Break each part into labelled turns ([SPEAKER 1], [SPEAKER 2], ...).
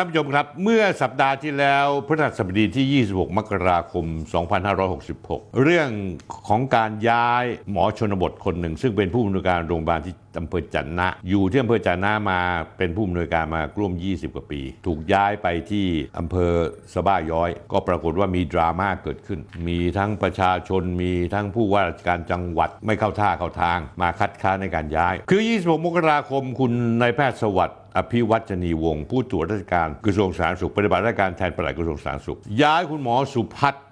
[SPEAKER 1] ท่านผู้ชมครับ เมื่อสัปดาห์ที่แล้วพฤหัสบดีที่ 26 มกราคม 2566 เรื่องของการย้ายหมอชนบทคนหนึ่ง ซึ่งเป็นผู้อำนวยการโรงพยาบาลที่อำเภอจันนะ อยู่ที่อำเภอจันนะมาเป็นผู้อำนวยการมาร่วม 20 กว่าปี ถูกย้ายไปที่อำเภอสะบ้าย้อย ก็ปรากฏว่ามีดราม่าเกิดขึ้น มีทั้งประชาชนมีทั้งผู้ว่าราชการจังหวัดไม่เข้าท่าเข้าทาง มาคัดค้านในการย้าย คือ 26 มกราคมคุณนายแพทย์สวัสดิ์ อภิวัจนีวงศ์ผู้ตรวจราชการกระทรวงสาธารณสุขปฏิบัติราชการแทนปลัดกระทรวงสาธารณสุข ย้ายคุณหมอสุพัฒน์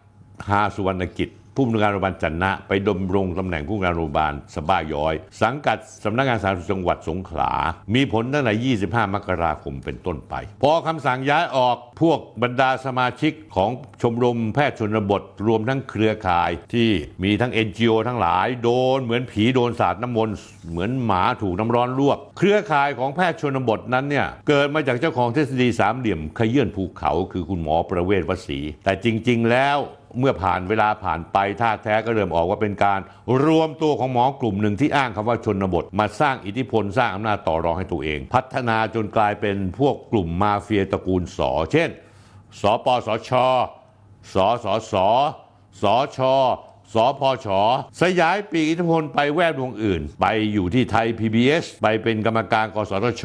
[SPEAKER 1] หาสุวรรณกิจ ผู้อำนวยการโรงพยาบาลจันนะไปดำรงตำแหน่งผู้อำนวยการโรงพยาบาลสบ้าย้อย สังกัดสำนักงานสาธารณสุขจังหวัดสงขลา มีผลตั้งแต่ 25 มกราคมเป็นต้นไป พอคำสั่งย้ายออกพวกบรรดาสมาชิกของชมรมแพทย์ชนบท รวมทั้งเครือข่ายที่มีทั้ง NGO ทั้งหลาย โดนเหมือนผีโดนสาดน้ำมนต์เหมือนหมาถูกน้ำร้อนลวก เครือข่ายของแพทย์ชนบทนั้นเนี่ยเกิดมาจากเจ้าของทฤษฎีสามเหลี่ยมขยื่นภูเขาคือคุณหมอประเวศวสีแต่จริง ๆ แล้ว เมื่อผ่านเวลาผ่านไปท่าแท้ก็เริ่มออกว่าเป็นการรวมตัวของหมอกลุ่มหนึ่งที่อ้างคำว่าชนบท มาสร้างอิทธิพลสร้างอำนาจต่อรองให้ตัวเอง พัฒนาจนกลายเป็นพวกกลุ่มมาเฟียตระกูลสอเช่น สปสช สสสสช สพช สยายปีอิทธิพลไปแวดวงอื่น ไปอยู่ที่ไทย PBS ไปเป็นกรรมการกสทช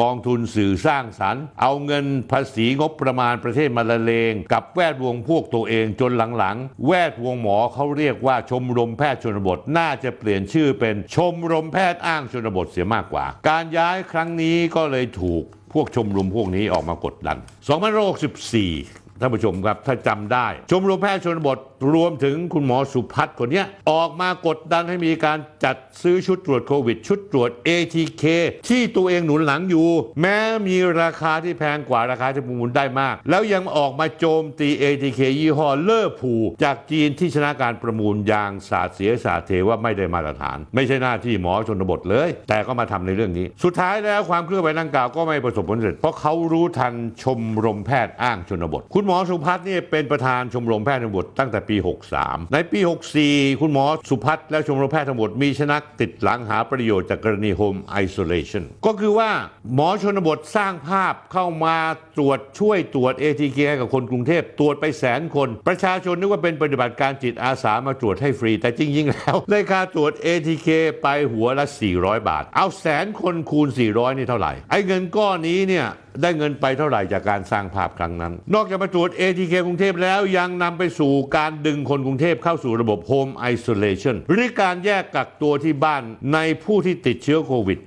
[SPEAKER 1] กองทุนสื่อสร้างสรรค์ เอาเงินภาษีงบประมาณประเทศมาละเลง กับแวดวงพวกตัวเองจนหลังๆ แวดวงหมอเขาเรียกว่าชมรมแพทย์ชนบท น่าจะเปลี่ยนชื่อเป็นชมรมแพทย์อ้างชนบทเสียมากกว่า การย้ายครั้งนี้ก็เลยถูกพวกชมรมพวกนี้ออกมากดดัน2564 ท่านผู้ชมครับถ้าจำได้ ชมรมแพทย์ชนบทรวมถึงคุณหมอสุพัฒน์คนนี้ออกมากดดันให้มีการจัดซื้อชุดตรวจโควิด ชุดตรวจ ATK ที่ตัวเองหนุนหลังอยู่ แม้มีราคาที่แพงกว่าราคาที่ประมูลได้มาก แล้วยังออกมาโจมตี ATK ยี่ห้อเลอร์พูจากจีนที่ชนะการประมูลยางสาดเสียสาเทว่าไม่ได้มาตรฐาน ไม่ใช่หน้าที่หมอชนบทเลย แต่ก็มาทำในเรื่องนี้ สุดท้ายแล้วความเคลื่อนไหวดังกล่าวก็ไม่ประสบผลสำเร็จเพราะเขารู้ทันชมรมแพทย์อ้างชนบทคุณหมอสุพัฒน์เนี่ยเป็นประธานชมรมแพทย์ชนบทตั้งแต่ปี 63 ในปี 64 คุณหมอสุพัฒน์และชมรมแพทย์ชนบทมีชนักติดหลังหาประโยชน์จากกรณีโฮมไอโซเลชันก็คือว่าหมอชนบทสร้างภาพเข้ามาตรวจช่วยตรวจ ATK ให้กับคนกรุงเทพตรวจไปแสนคน ประชาชนนึกว่าเป็นปฏิบัติการจิตอาสามาตรวจให้ฟรี แต่จริง ๆ แล้วได้ค่าตรวจ ATK ไปหัวละ 400 บาท เอาแสนคนคูณ 400 นี่เท่าไหร่ ไอ้เงินก้อนนี้เนี่ยได้เงินไปเท่าไหร่จากการสร้างภาพครั้งนั้น นอกจากมาตรวจ ATK กรุงเทพแล้วยังนำไปสู่การดึงคนกรุงเทพเข้าสู่ระบบ Home Isolation หรือการแยกกักตัวที่บ้านในผู้ที่ติดเชื้อโควิด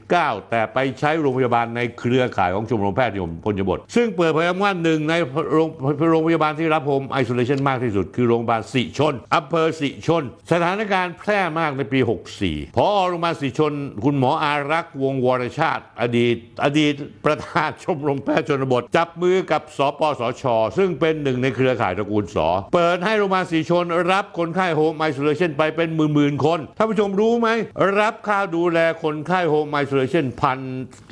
[SPEAKER 1] -19 แต่ไปใช้โรงพยาบาลในเครือข่ายของชมรมแพทย์ยมพลบทซึ่งเปิดเผยว่าหนึ่งในโรงโรงพยาบาลที่รับ Home Isolation มากที่สุด คือโรงพยาบาลสิชนอำเภอสิชน สถานการณ์แพร่มากในปี 64 พอโรงพยาบาลสิชล คุณหมออารักษ์วงศ์วรชาติ อดีต อดีตประธานชมรมแพทย์ชนบท จับมือกับสปสช ซึ่งเป็นหนึ่งในเครือข่ายตระกูล ส. เปิดให้โรงพยาบาลสิชลรับคนไข้ home isolation ไปเป็นหมื่นๆคนท่านผู้ชมรู้ไหม รับค่าดูแลคนไข้ home isolation พัน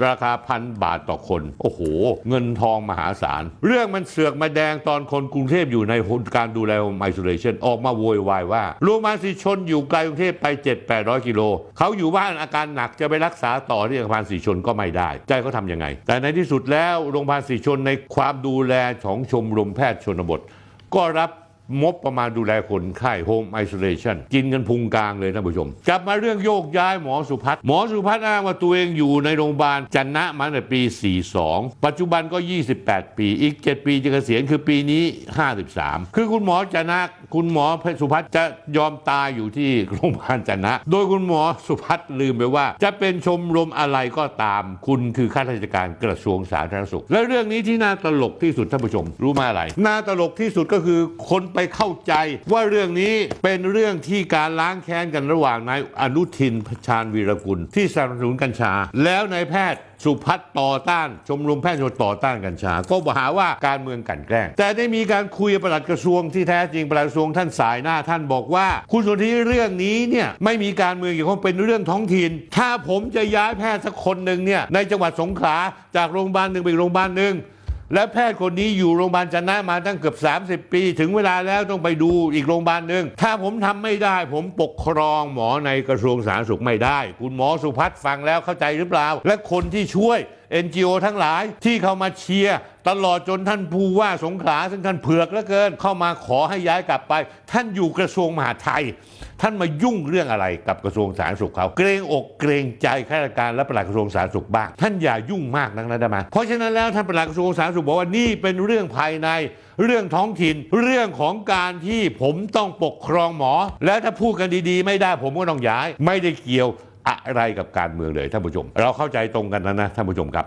[SPEAKER 1] ราคาพันบาทต่อคน โอ้โห เงินทองมหาศาล เรื่องมันเสือกมาแดงตอนคนกรุงเทพอยู่ในการดูแล home isolation ออกมาโวยวายว่าโรงพยาบาลสิชลอยู่ไกลกรุงเทพไป 7-800 กิโลเขาอยู่บ้านอาการหนักจะไปรักษาต่อที่โรงพยาบาลสิชลก็ไม่ได้ ใจเขาทำยังไง แต่ในที่สุดแล้วโรงพยาบาลสิชลในความดูแลของชมรมแพทย์ชนบท ก็รับงบประมาณดูแลคนไข้ home isolation กินกันพุงกางเลยท่านผู้ชม กลับมาเรื่องโยกย้ายหมอสุพัฒน์หมอสุพัฒน์อ้างว่าตัวเองอยู่ในโรงพยาบาลจะนะมาตั้งแต่ปี 42 ปัจจุบันก็ 28 ปีอีก 7 ปีจะเกษียณคือปีนี้ 53 คือคุณหมอจันนะ คุณหมอสุพัฒน์จะยอมตายอยู่ที่โรงพยาบาลจันนะ โดยคุณหมอสุพัฒน์ลืมไปว่า จะเป็นชมรมอะไรก็ตาม คุณคือข้าราชการกระทรวงสาธารณสุข และเรื่องนี้ที่น่าตลกที่สุดท่านผู้ชม รู้มาอะไรน่าตลกที่สุดก็คือคนไปเข้าใจว่าเรื่องนี้เป็นเรื่องที่การล้างแค้นกันระหว่างนายอนุทินชาญวีรกุล ที่สนับสนุนกัญชา แล้วนายแพทย์ สุพัฒน์ต่อต้าน ชมรมแพทย์ชนต่อต้านกัญชา ก็หาว่าการเมืองกันแกล้ง แต่ได้มีการคุยกับปลัดกระทรวงที่แท้จริงปลัดกระทรวงท่านสายหน้าท่านบอกว่า คุณสุนธิเรื่องนี้เนี่ยไม่มีการเมืองเกี่ยวข้องเป็นเรื่องท้องถิ่น ถ้าผมจะย้ายแพทย์สักคนหนึ่งเนี่ยในจังหวัดสงขลาจากโรงพยาบาลหนึ่งไปโรงพยาบาลหนึ่ง และแพทย์คนนี้อยู่โรงพยาบาลจันนะมาตั้งเกือบ 30 ปี ถึงเวลาแล้วต้องไปดูอีกโรงพยาบาลหนึ่งถ้าผมทำไม่ได้ ผมปกครองหมอในกระทรวงสาธารณสุขไม่ได้ คุณหมอสุพัฒน์ฟังแล้วเข้าใจหรือเปล่า และคนที่ช่วย NGO ทั้งหลายที่เข้ามาเชียร์ตลอดจนท่านผู้ว่าสงขลาซึ่งท่านเผือกเหลือเกิน เข้ามาขอให้ย้ายกลับไป ท่านอยู่กระทรวงมหาดไทย ท่านมายุ่งเรื่องอะไรกับกระทรวงสาธารณสุขเขา เกรงอกเกรงใจข้าราชการและปลัดกระทรวงสาธารณสุขบ้าง ท่านอย่ายุ่งมากนักนะได้ไหมเพราะฉะนั้นแล้วท่านปลัดกระทรวงสาธารณสุขบอกว่านี่เป็นเรื่องภายในเรื่องท้องถิ่นเรื่องของการที่ผมต้องปกครองหมอ และถ้าพูดกันดีๆ ไม่ได้ผมก็ต้องย้าย ไม่ได้เกี่ยว อะไรกับการเมืองเลยท่านผู้ชม เราเข้าใจตรงกันนะนะท่านผู้ชมครับ